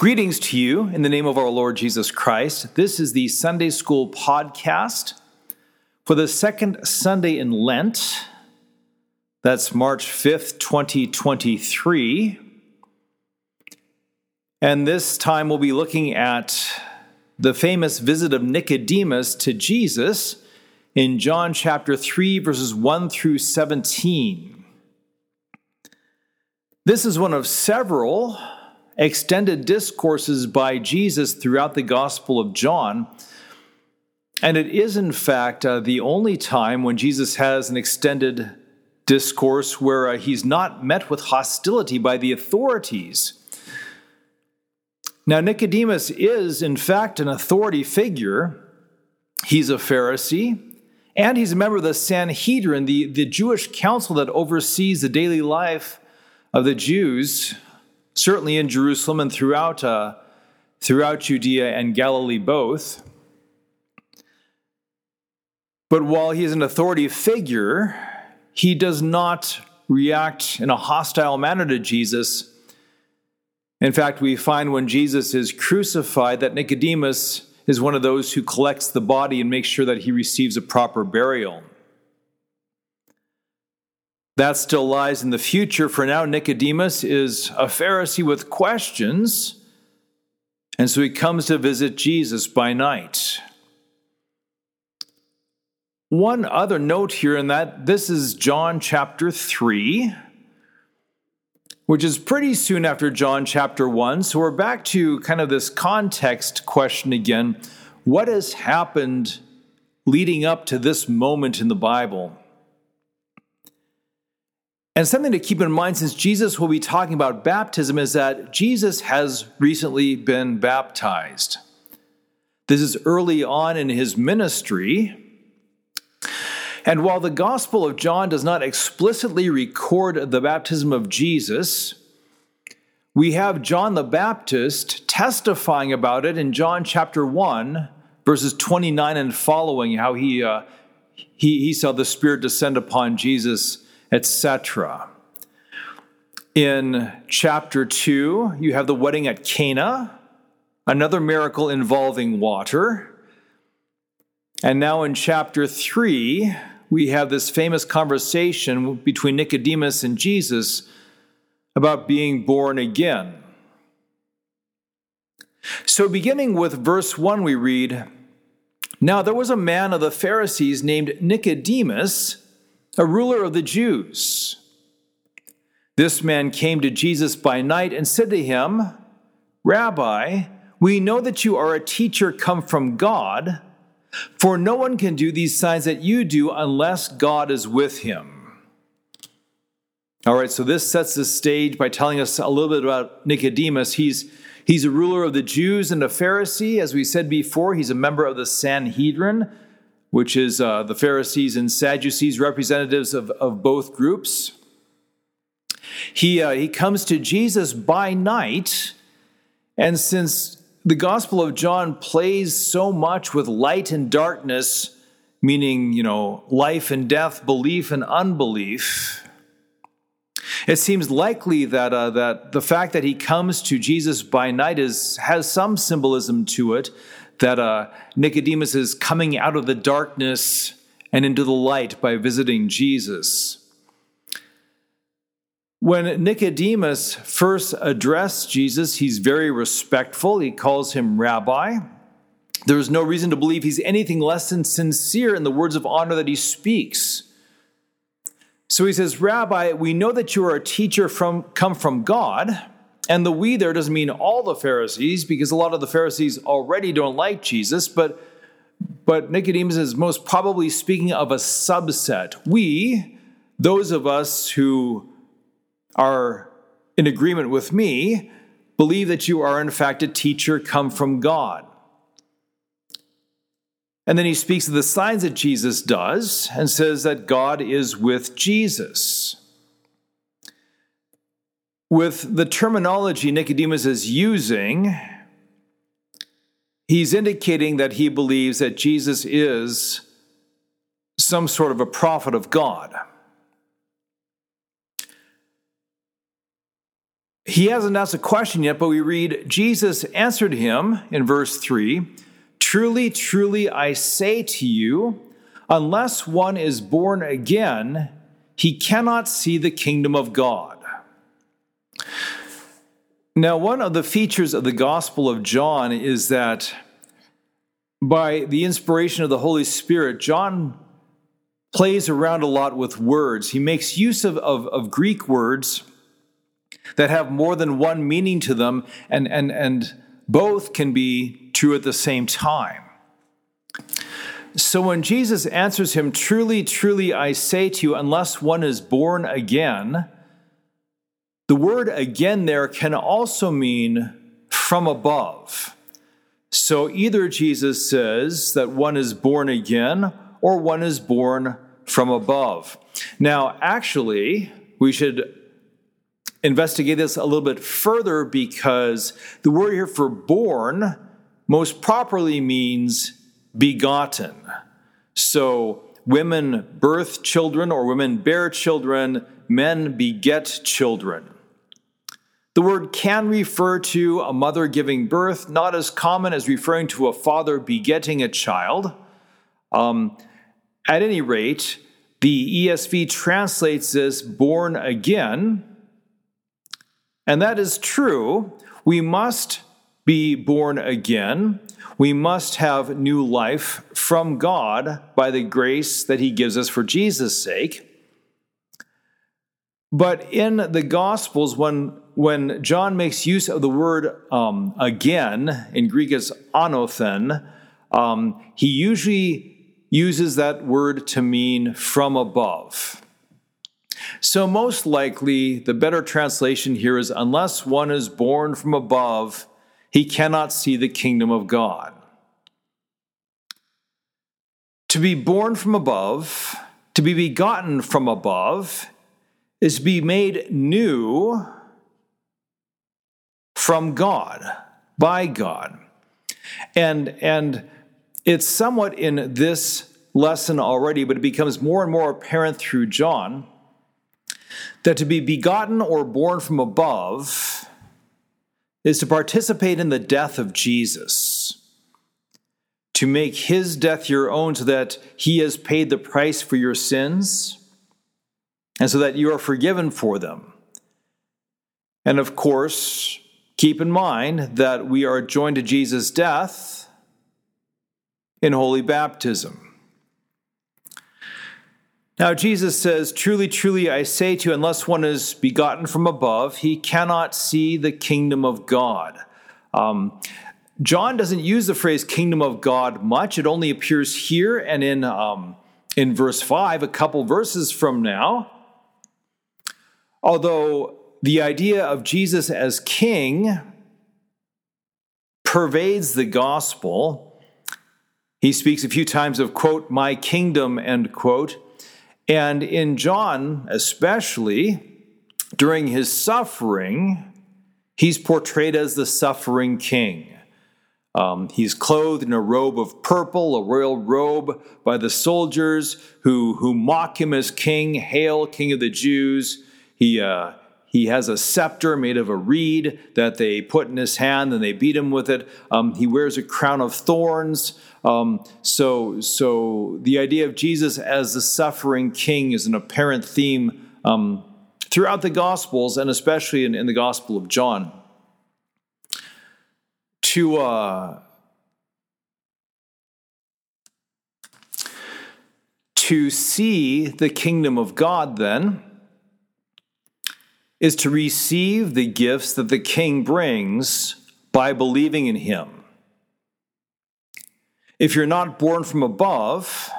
Greetings to you in the name of our Lord Jesus Christ. This is the Sunday School podcast for the second Sunday in Lent. That's March 5th, 2023. And this time we'll be looking at the famous visit of Nicodemus to Jesus in John chapter 3, verses 1 through 17. This is one of several extended discourses by Jesus throughout the Gospel of John. And it is, in fact, uh, the only time when Jesus has an extended discourse where uh, he's not met with hostility by the authorities. Now, Nicodemus is, in fact, an authority figure. He's a Pharisee, and he's a member of the Sanhedrin, the, the Jewish council that oversees the daily life of the Jews certainly in Jerusalem and throughout, uh, throughout Judea and Galilee both. But while he is an authority figure, he does not react in a hostile manner to Jesus. In fact, we find when Jesus is crucified that Nicodemus is one of those who collects the body and makes sure that he receives a proper burial. That still lies in the future. For now, Nicodemus is a Pharisee with questions, and so he comes to visit Jesus by night. One other note here in that this is John chapter 3, which is pretty soon after John chapter 1. So we're back to kind of this context question again. What has happened leading up to this moment in the Bible? And something to keep in mind since Jesus will be talking about baptism is that Jesus has recently been baptized. This is early on in his ministry. And while the Gospel of John does not explicitly record the baptism of Jesus, we have John the Baptist testifying about it in John chapter 1, verses 29 and following, how he, uh, he, he saw the Spirit descend upon Jesus etc. In chapter 2, you have the wedding at Cana, another miracle involving water. And now in chapter 3, we have this famous conversation between Nicodemus and Jesus about being born again. So, beginning with verse 1, we read Now there was a man of the Pharisees named Nicodemus a ruler of the Jews. This man came to Jesus by night and said to him, Rabbi, we know that you are a teacher come from God, for no one can do these signs that you do unless God is with him. All right, so this sets the stage by telling us a little bit about Nicodemus. He's, he's a ruler of the Jews and a Pharisee. As we said before, he's a member of the Sanhedrin, which is uh, the Pharisees and Sadducees, representatives of, of both groups. He, uh, he comes to Jesus by night, and since the Gospel of John plays so much with light and darkness, meaning, you know, life and death, belief and unbelief, it seems likely that, uh, that the fact that he comes to Jesus by night is, has some symbolism to it that uh, Nicodemus is coming out of the darkness and into the light by visiting Jesus. When Nicodemus first addressed Jesus, he's very respectful. He calls him rabbi. There's no reason to believe he's anything less than sincere in the words of honor that he speaks. So he says, Rabbi, we know that you are a teacher from come from God. And the we there doesn't mean all the Pharisees, because a lot of the Pharisees already don't like Jesus, but, but Nicodemus is most probably speaking of a subset. We, those of us who are in agreement with me, believe that you are in fact a teacher come from God. And then he speaks of the signs that Jesus does and says that God is with Jesus with the terminology Nicodemus is using, he's indicating that he believes that Jesus is some sort of a prophet of God. he hasn't asked a question yet, but we read Jesus answered him in verse 3 Truly, truly, I say to you, unless one is born again, he cannot see the kingdom of God. Now, one of the features of the Gospel of John is that by the inspiration of the Holy Spirit, John plays around a lot with words. He makes use of, of, of, Greek words that have more than one meaning to them, and, and, and both can be true at the same time. So when Jesus answers him, Truly, truly, I say to you, unless one is born again, the word again there can also mean from above. So either Jesus says that one is born again or one is born from above. Now, actually, we should investigate this a little bit further because the word here for born most properly means begotten. So, women birth children or women bear children, men beget children. The word can refer to a mother giving birth, not as common as referring to a father begetting a child. Um, at any rate, the ESV translates this born again, and that is true. We must be born again. We must have new life from God by the grace that He gives us for Jesus' sake. But in the Gospels, when, when John makes use of the word um, again, in Greek it's anothen, um, he usually uses that word to mean from above. So, most likely, the better translation here is unless one is born from above, he cannot see the kingdom of God. To be born from above, to be begotten from above, is to be made new from God, by God. And, and it's somewhat in this lesson already, but it becomes more and more apparent through John that to be begotten or born from above is to participate in the death of Jesus, to make his death your own so that he has paid the price for your sins and so that you are forgiven for them. And of course, keep in mind that we are joined to Jesus' death in holy baptism. Now, Jesus says, Truly, truly, I say to you, unless one is begotten from above, he cannot see the kingdom of God. Um, John doesn't use the phrase kingdom of God much. It only appears here and in, um, in verse 5, a couple verses from now. Although the idea of Jesus as king pervades the gospel, he speaks a few times of, quote, my kingdom, end quote. And in John, especially, during his suffering, he's portrayed as the suffering king. Um, he's clothed in a robe of purple, a royal robe by the soldiers who, who mock him as king. Hail, king of the Jews. He, uh, he has a scepter made of a reed that they put in his hand and they beat him with it. Um, he wears a crown of thorns. Um, so, so the idea of Jesus as the suffering king is an apparent theme um, throughout the Gospels and especially in, in the Gospel of John. To uh, to see the kingdom of God, then is to receive the gifts that the king brings by believing in him. If you're not born from above,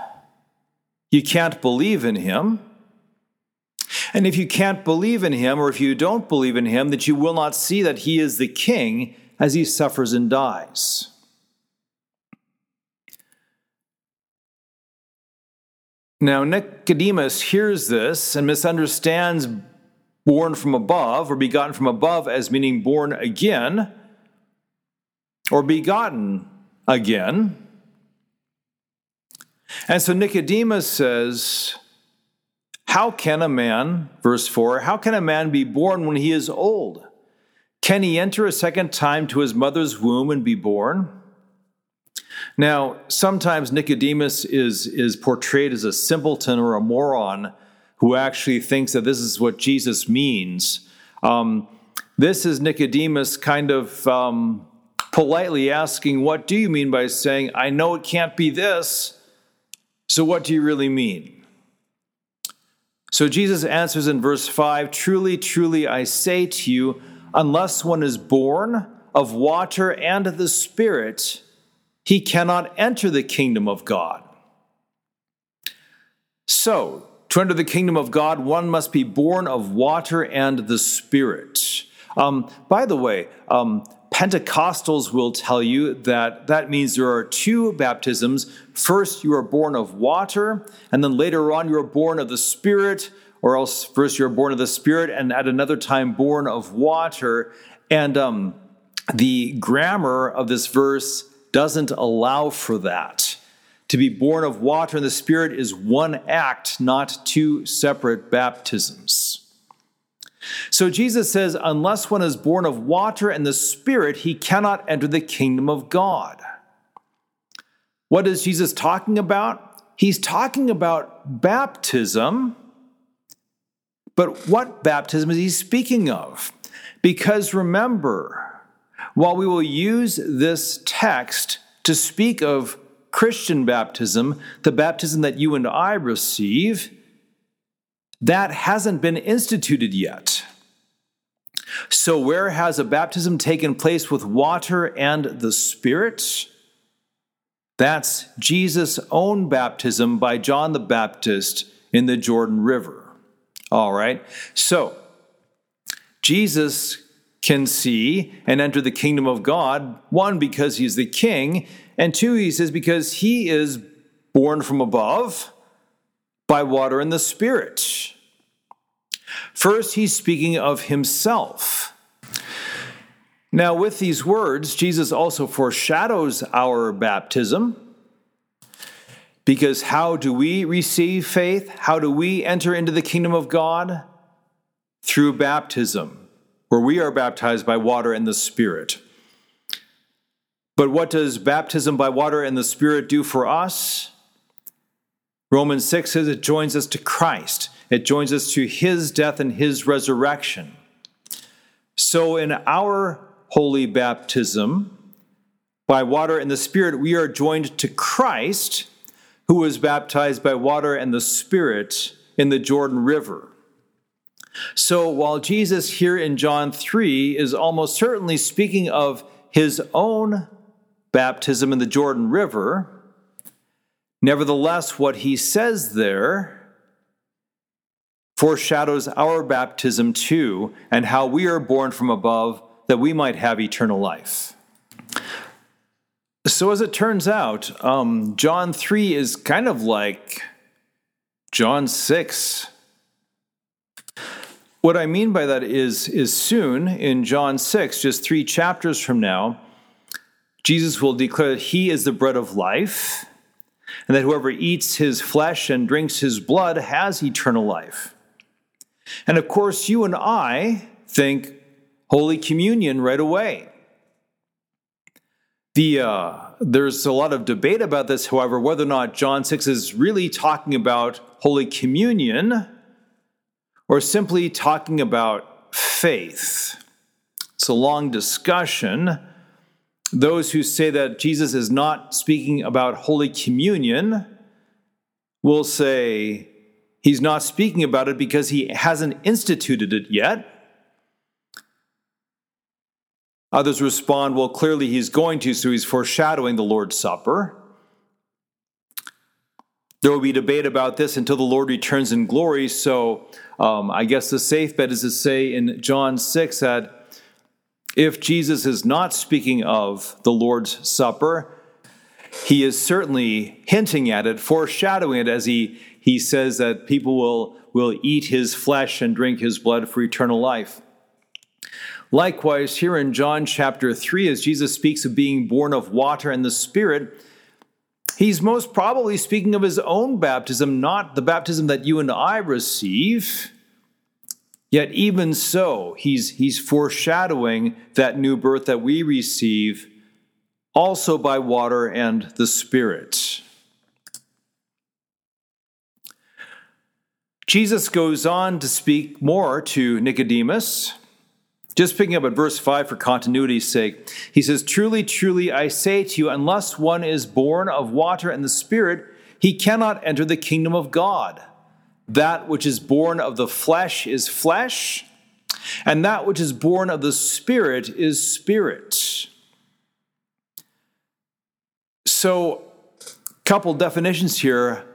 you can't believe in him. And if you can't believe in him, or if you don't believe in him, that you will not see that he is the king as he suffers and dies. Now, Nicodemus hears this and misunderstands born from above or begotten from above as meaning born again or begotten again. And so Nicodemus says, How can a man, verse 4, how can a man be born when he is old? Can he enter a second time to his mother's womb and be born? Now, sometimes Nicodemus is, is portrayed as a simpleton or a moron who actually thinks that this is what Jesus means. Um, this is Nicodemus kind of um, politely asking, What do you mean by saying, I know it can't be this? So, what do you really mean? So, Jesus answers in verse 5 Truly, truly, I say to you, unless one is born of water and the Spirit, he cannot enter the kingdom of God. So, to enter the kingdom of God, one must be born of water and the Spirit. Um, by the way, um, Pentecostals will tell you that that means there are two baptisms. First, you are born of water, and then later on, you are born of the Spirit, or else first you're born of the Spirit, and at another time, born of water. And um, the grammar of this verse doesn't allow for that. To be born of water and the Spirit is one act, not two separate baptisms. So Jesus says, unless one is born of water and the Spirit, he cannot enter the kingdom of God. What is Jesus talking about? He's talking about baptism, but what baptism is he speaking of? Because remember, while we will use this text to speak of Christian baptism, the baptism that you and I receive, that hasn't been instituted yet. So, where has a baptism taken place with water and the Spirit? That's Jesus' own baptism by John the Baptist in the Jordan River. All right. So, Jesus can see and enter the kingdom of God, one, because he's the king, and two, he says, because he is born from above by water and the Spirit. First, he's speaking of himself. Now, with these words, Jesus also foreshadows our baptism. Because how do we receive faith? How do we enter into the kingdom of God? Through baptism, where we are baptized by water and the Spirit. But what does baptism by water and the Spirit do for us? Romans 6 says it joins us to Christ, it joins us to his death and his resurrection. So, in our holy baptism, by water and the Spirit, we are joined to Christ, who was baptized by water and the Spirit in the Jordan River. So, while Jesus here in John 3 is almost certainly speaking of his own baptism in the Jordan River, Nevertheless, what he says there foreshadows our baptism too, and how we are born from above that we might have eternal life. So, as it turns out, um, John 3 is kind of like John 6. What I mean by that is, is soon in John 6, just three chapters from now, Jesus will declare that He is the bread of life and that whoever eats his flesh and drinks his blood has eternal life. And of course, you and I think Holy Communion right away. The, uh, there's a lot of debate about this, however, whether or not John 6 is really talking about Holy Communion or simply talking about faith. It's a long discussion. Those who say that Jesus is not speaking about Holy Communion will say he's not speaking about it because he hasn't instituted it yet. Others respond, well, clearly he's going to, so he's foreshadowing the Lord's Supper. There will be debate about this until the Lord returns in glory. So um, I guess the safe bet is to say in John 6 that if Jesus is not speaking of the Lord's Supper, he is certainly hinting at it, foreshadowing it as he, he says that people will, will eat his flesh and drink his blood for eternal life. Likewise, here in John chapter 3, as Jesus speaks of being born of water and the Spirit, he's most probably speaking of his own baptism, not the baptism that you and I receive. Yet, even so, he's, he's foreshadowing that new birth that we receive also by water and the Spirit. Jesus goes on to speak more to Nicodemus. Just picking up at verse 5 for continuity's sake, he says, Truly, truly, I say to you, unless one is born of water and the Spirit, he cannot enter the kingdom of God. That which is born of the flesh is flesh, and that which is born of the Spirit is spirit. So, couple definitions here.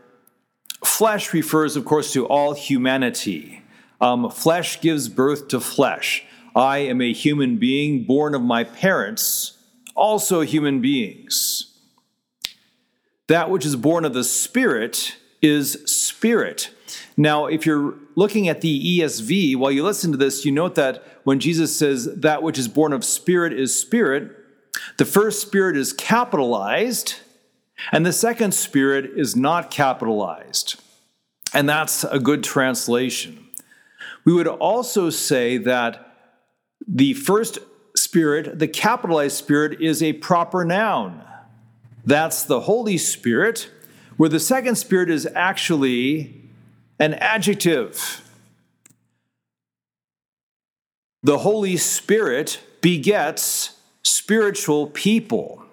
Flesh refers, of course, to all humanity. Um, flesh gives birth to flesh. I am a human being born of my parents, also human beings. That which is born of the Spirit is spirit. Now, if you're looking at the ESV, while you listen to this, you note that when Jesus says that which is born of spirit is spirit, the first spirit is capitalized, and the second spirit is not capitalized. And that's a good translation. We would also say that the first spirit, the capitalized spirit, is a proper noun. That's the Holy Spirit, where the second spirit is actually an adjective. The Holy Spirit begets spiritual people.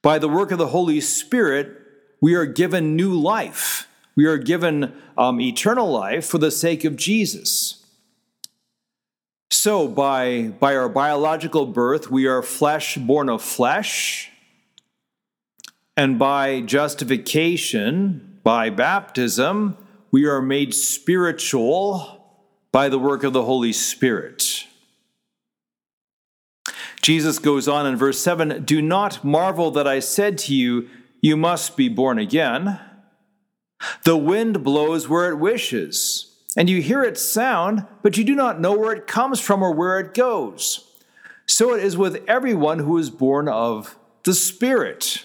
By the work of the Holy Spirit, we are given new life. We are given um, eternal life for the sake of Jesus. So, by, by our biological birth, we are flesh born of flesh. And by justification, by baptism, we are made spiritual by the work of the Holy Spirit. Jesus goes on in verse 7 Do not marvel that I said to you, You must be born again. The wind blows where it wishes and you hear its sound, but you do not know where it comes from or where it goes. So it is with everyone who is born of the Spirit.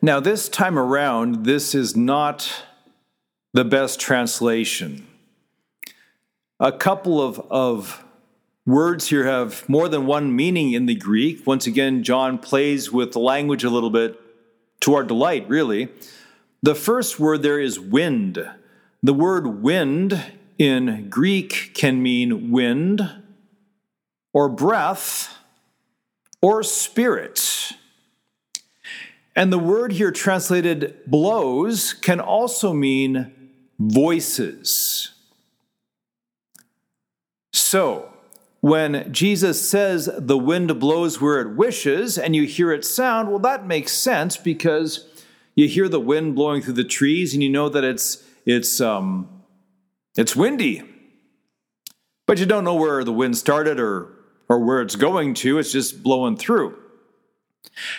Now, this time around, this is not the best translation. A couple of, of words here have more than one meaning in the Greek. Once again, John plays with the language a little bit to our delight, really. The first word there is wind. The word wind in Greek can mean wind or breath or spirit. And the word here translated blows can also mean voices. So, when Jesus says the wind blows where it wishes and you hear it sound, well, that makes sense because you hear the wind blowing through the trees and you know that it's it's um, it's windy, but you don't know where the wind started or or where it's going to. It's just blowing through.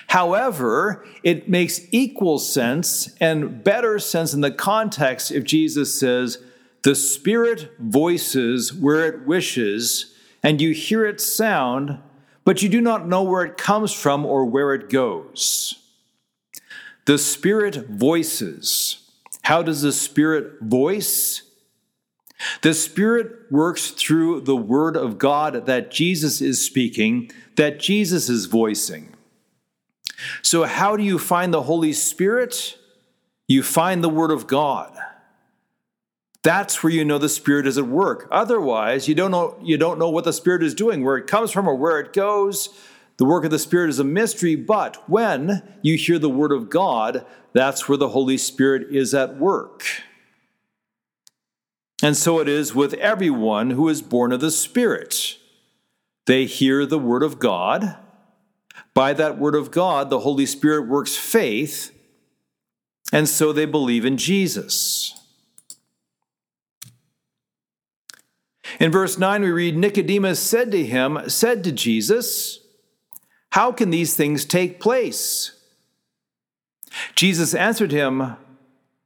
However, it makes equal sense and better sense in the context if Jesus says, The Spirit voices where it wishes, and you hear its sound, but you do not know where it comes from or where it goes. The Spirit voices. How does the Spirit voice? The Spirit works through the Word of God that Jesus is speaking, that Jesus is voicing. So, how do you find the Holy Spirit? You find the Word of God. That's where you know the Spirit is at work. Otherwise, you don't know, you don't know what the Spirit is doing, where it comes from or where it goes. The work of the Spirit is a mystery, but when you hear the Word of God, that's where the Holy Spirit is at work. And so it is with everyone who is born of the Spirit. They hear the Word of God. By that Word of God, the Holy Spirit works faith, and so they believe in Jesus. In verse 9, we read Nicodemus said to him, said to Jesus, How can these things take place? Jesus answered him,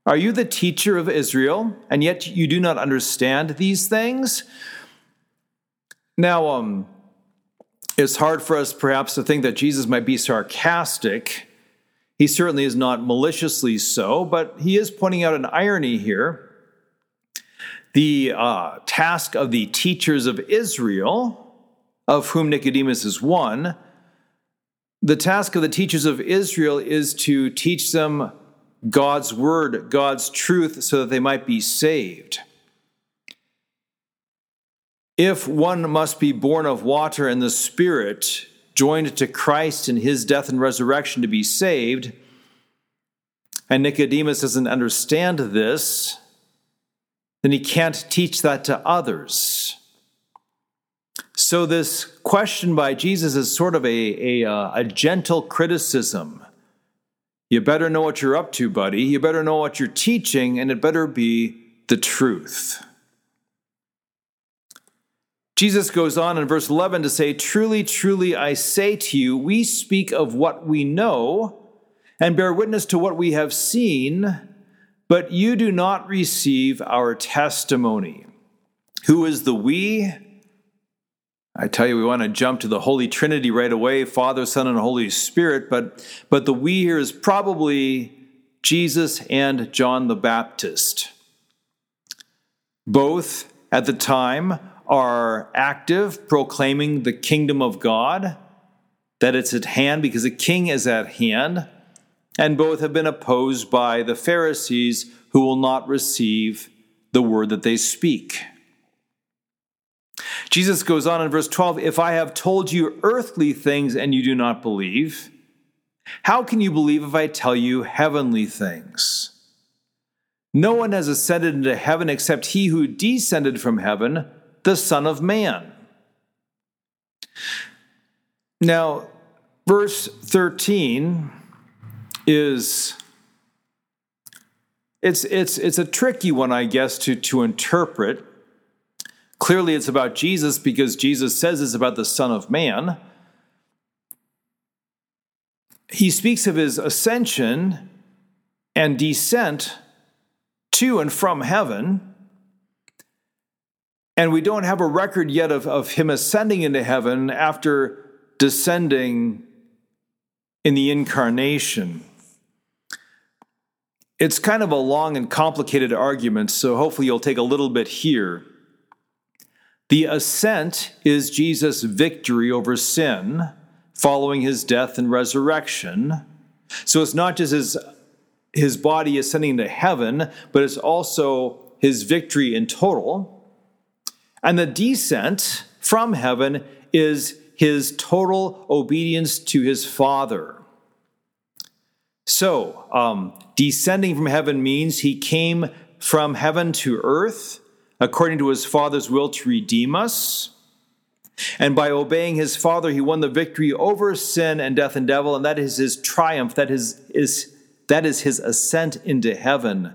Are you the teacher of Israel, and yet you do not understand these things? Now, um, it's hard for us perhaps to think that Jesus might be sarcastic. He certainly is not maliciously so, but he is pointing out an irony here. the uh, task of the teachers of Israel, of whom Nicodemus is one, the task of the teachers of Israel is to teach them God's word, God's truth, so that they might be saved. If one must be born of water and the Spirit, joined to Christ in his death and resurrection to be saved, and Nicodemus doesn't understand this, then he can't teach that to others. So, this question by Jesus is sort of a, a, uh, a, gentle criticism. You better know what you're up to, buddy. You better know what you're teaching, and it better be the truth. Jesus goes on in verse 11 to say, Truly, truly, I say to you, we speak of what we know and bear witness to what we have seen but you do not receive our testimony. Who is the we? I tell you, we want to jump to the Holy Trinity right away Father, Son, and Holy Spirit, but, but the we here is probably Jesus and John the Baptist. Both at the time are active, proclaiming the kingdom of God, that it's at hand because the king is at hand and both have been opposed by the Pharisees who will not receive the word that they speak. Jesus goes on in verse 12 If I have told you earthly things and you do not believe, how can you believe if I tell you heavenly things? No one has ascended into heaven except he who descended from heaven, the Son of Man. Now, verse 13 is it's it's it's a tricky one, I guess, to to interpret. Clearly, it's about Jesus because Jesus says it's about the Son of Man. He speaks of his ascension and descent to and from heaven. And we don't have a record yet of, of him ascending into heaven after descending in the incarnation. It's kind of a long and complicated argument, so hopefully you'll take a little bit here. The ascent is Jesus' victory over sin following his death and resurrection. So it's not just his, his body ascending to heaven, but it's also his victory in total. And the descent from heaven is his total obedience to his Father. So, um, descending from heaven means he came from heaven to earth according to his Father's will to redeem us. And by obeying his Father, he won the victory over sin and death and devil, and that is his triumph. That is, is, that is his ascent into heaven.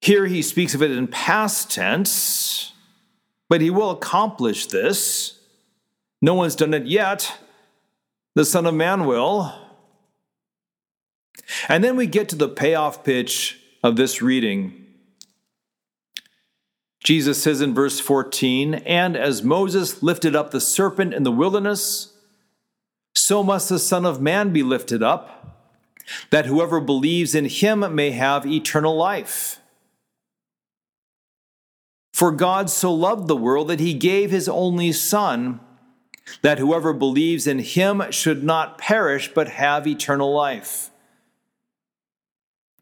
Here he speaks of it in past tense, but he will accomplish this. No one's done it yet the Son of Man will. And then we get to the payoff pitch of this reading. Jesus says in verse 14, And as Moses lifted up the serpent in the wilderness, so must the Son of Man be lifted up, that whoever believes in him may have eternal life. For God so loved the world that he gave his only Son that whoever believes in him should not perish but have eternal life.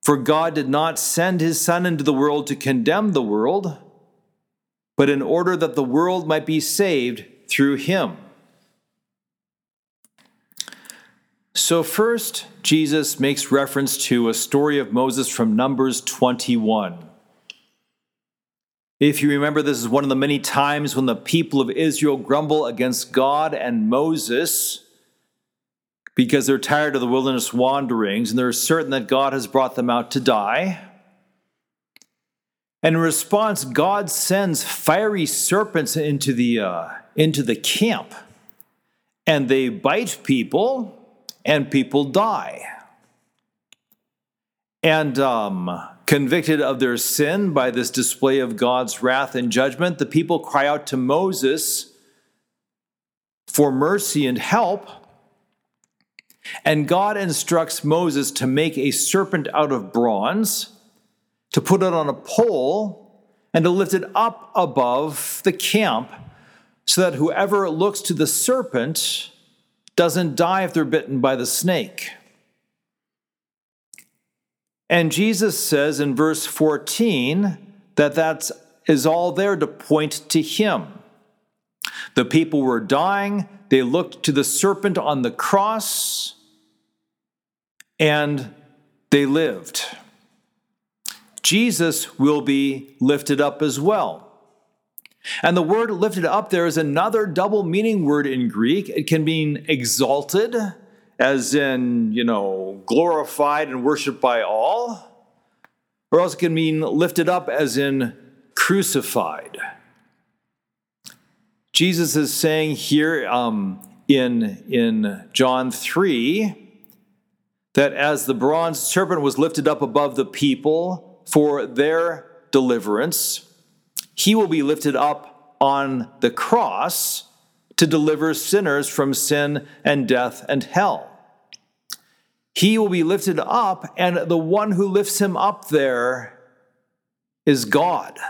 For God did not send his Son into the world to condemn the world, but in order that the world might be saved through him. So, first, Jesus makes reference to a story of Moses from Numbers 21. If you remember, this is one of the many times when the people of Israel grumble against God and Moses because they're tired of the wilderness wanderings and they're certain that God has brought them out to die. And in response, God sends fiery serpents into the, uh, into the camp, and they bite people, and people die. And um, Convicted of their sin by this display of God's wrath and judgment, the people cry out to Moses for mercy and help. And God instructs Moses to make a serpent out of bronze, to put it on a pole and to lift it up above the camp so that whoever looks to the serpent doesn't die if they're bitten by the snake. And Jesus says in verse 14 that that is all there to point to him. The people were dying, they looked to the serpent on the cross, and they lived. Jesus will be lifted up as well. And the word lifted up there is another double meaning word in Greek. It can mean exalted, as in, you know, glorified and worshiped by all, or else it can mean lifted up, as in crucified. Jesus is saying here um, in, in John 3 that as the bronze serpent was lifted up above the people for their deliverance, he will be lifted up on the cross to deliver sinners from sin and death and hell. He will be lifted up, and the one who lifts him up there is God,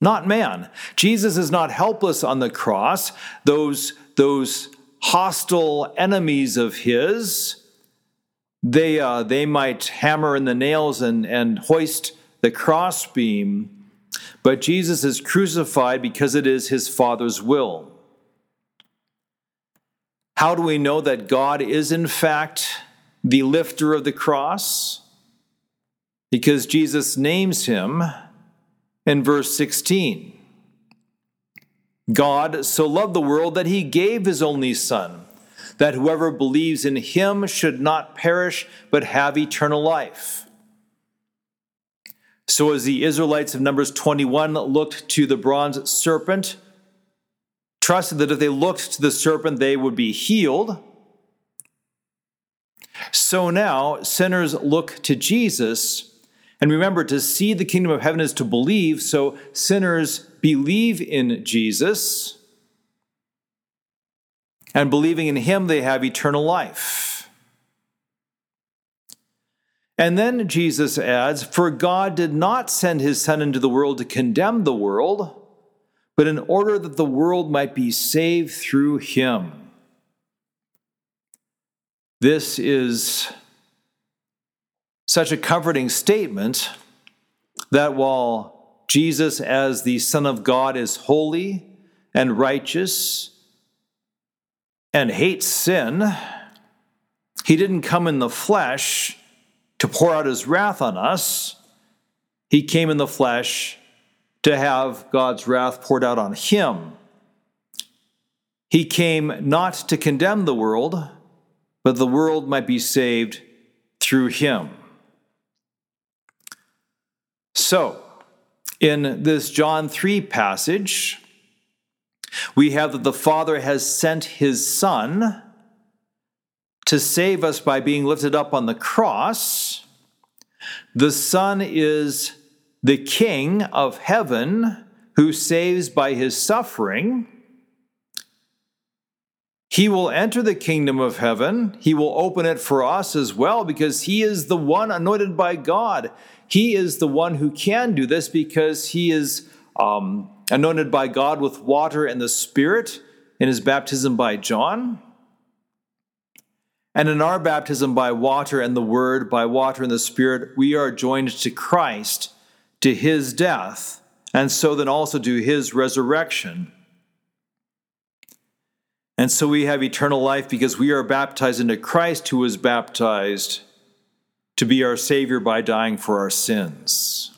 not man. Jesus is not helpless on the cross. Those, those hostile enemies of his, they, uh, they might hammer in the nails and, and hoist the crossbeam, but Jesus is crucified because it is his Father's will. How do we know that God is, in fact, the lifter of the cross? Because Jesus names him in verse 16. God so loved the world that he gave his only Son, that whoever believes in him should not perish, but have eternal life. So, as the Israelites of Numbers 21 looked to the bronze serpent, trusted that if they looked to the serpent, they would be healed. So now, sinners look to Jesus. And remember, to see the kingdom of heaven is to believe. So, sinners believe in Jesus. And believing in him, they have eternal life. And then Jesus adds, For God did not send his Son into the world to condemn the world, but in order that the world might be saved through him. This is such a comforting statement that while Jesus, as the Son of God, is holy and righteous and hates sin, he didn't come in the flesh to pour out his wrath on us, he came in the flesh to have God's wrath poured out on him. He came not to condemn the world, but the world might be saved through him. So, in this John 3 passage, we have that the Father has sent his Son to save us by being lifted up on the cross. The Son is the King of heaven who saves by his suffering. He will enter the kingdom of heaven. He will open it for us as well because he is the one anointed by God. He is the one who can do this because he is um, anointed by God with water and the Spirit in his baptism by John. And in our baptism by water and the Word, by water and the Spirit, we are joined to Christ, to his death, and so then also to his resurrection. And so we have eternal life because we are baptized into Christ, who was baptized to be our Savior by dying for our sins.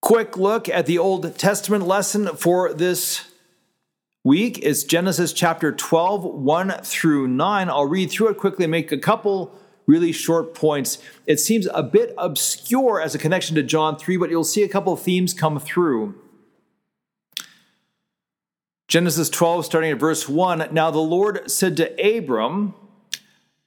Quick look at the Old Testament lesson for this week is Genesis chapter 12, 1 through 9. I'll read through it quickly and make a couple really short points. It seems a bit obscure as a connection to John 3, but you'll see a couple themes come through. Genesis 12, starting at verse 1 Now the Lord said to Abram,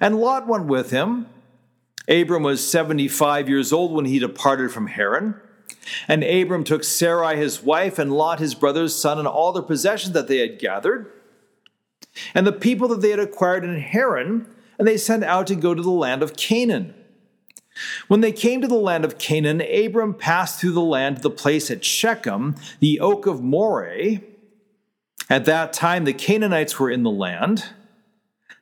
and Lot went with him. Abram was 75 years old when he departed from Haran. And Abram took Sarai his wife, and Lot his brother's son, and all their possessions that they had gathered, and the people that they had acquired in Haran, and they sent out to go to the land of Canaan. When they came to the land of Canaan, Abram passed through the land to the place at Shechem, the oak of Moreh. At that time, the Canaanites were in the land.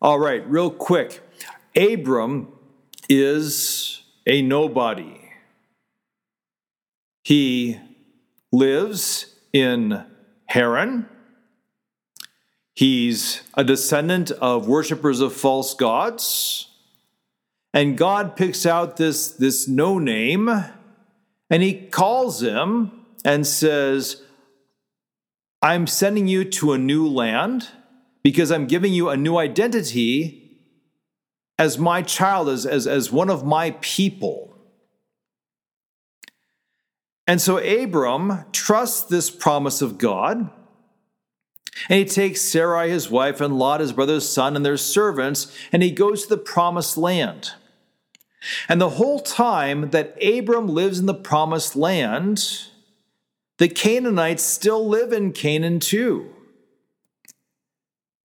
All right, real quick. Abram is a nobody. He lives in Haran. He's a descendant of worshippers of false gods. And God picks out this, this no name and he calls him and says, I'm sending you to a new land because I'm giving you a new identity as my child, as, as, as one of my people. And so Abram trusts this promise of God. And he takes Sarai, his wife, and Lot, his brother's son, and their servants, and he goes to the promised land. And the whole time that Abram lives in the promised land, the Canaanites still live in Canaan too.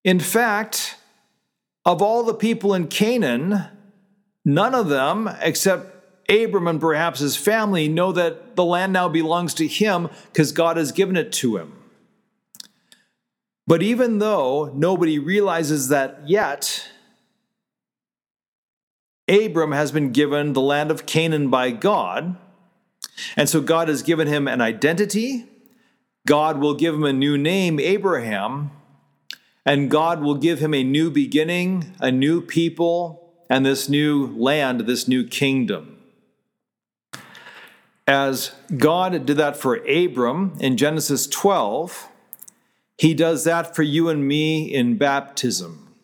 In fact, of all the people in Canaan, none of them, except Abram and perhaps his family, know that the land now belongs to him because God has given it to him. But even though nobody realizes that yet, Abram has been given the land of Canaan by God. And so God has given him an identity. God will give him a new name, Abraham. And God will give him a new beginning, a new people, and this new land, this new kingdom. As God did that for Abram in Genesis 12, he does that for you and me in baptism.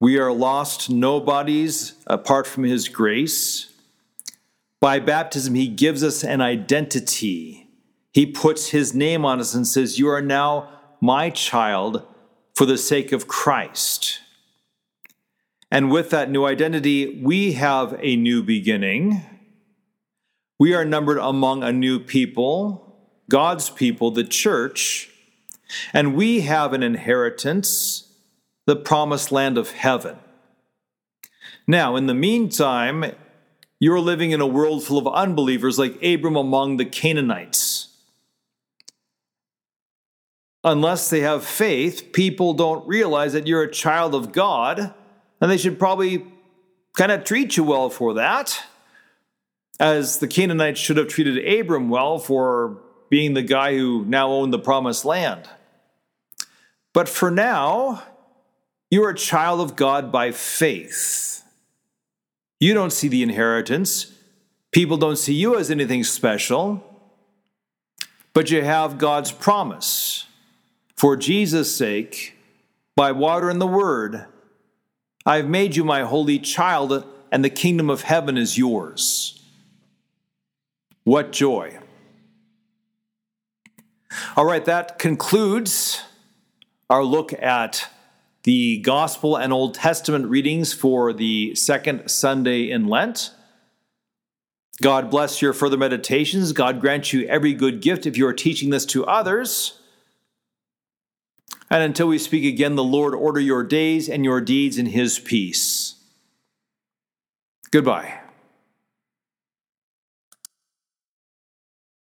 We are lost nobodies apart from his grace. By baptism, he gives us an identity. He puts his name on us and says, You are now my child for the sake of Christ. And with that new identity, we have a new beginning. We are numbered among a new people, God's people, the church, and we have an inheritance, the promised land of heaven. Now, in the meantime, you're living in a world full of unbelievers like Abram among the Canaanites unless they have faith, people don't realize that you're a child of God, and they should probably kind of treat you well for that, as the Canaanites should have treated Abram well for being the guy who now owned the promised land. But for now, you're a child of God by faith. You don't see the inheritance. People don't see you as anything special, but you have God's promise for Jesus' sake, by water and the word, I have made you my holy child, and the kingdom of heaven is yours. What joy! All right, that concludes our look at the Gospel and Old Testament readings for the second Sunday in Lent. God bless your further meditations. God grant you every good gift if you are teaching this to others. And until we speak again, the Lord order your days and your deeds in his peace. Goodbye.